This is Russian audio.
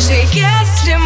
Даже если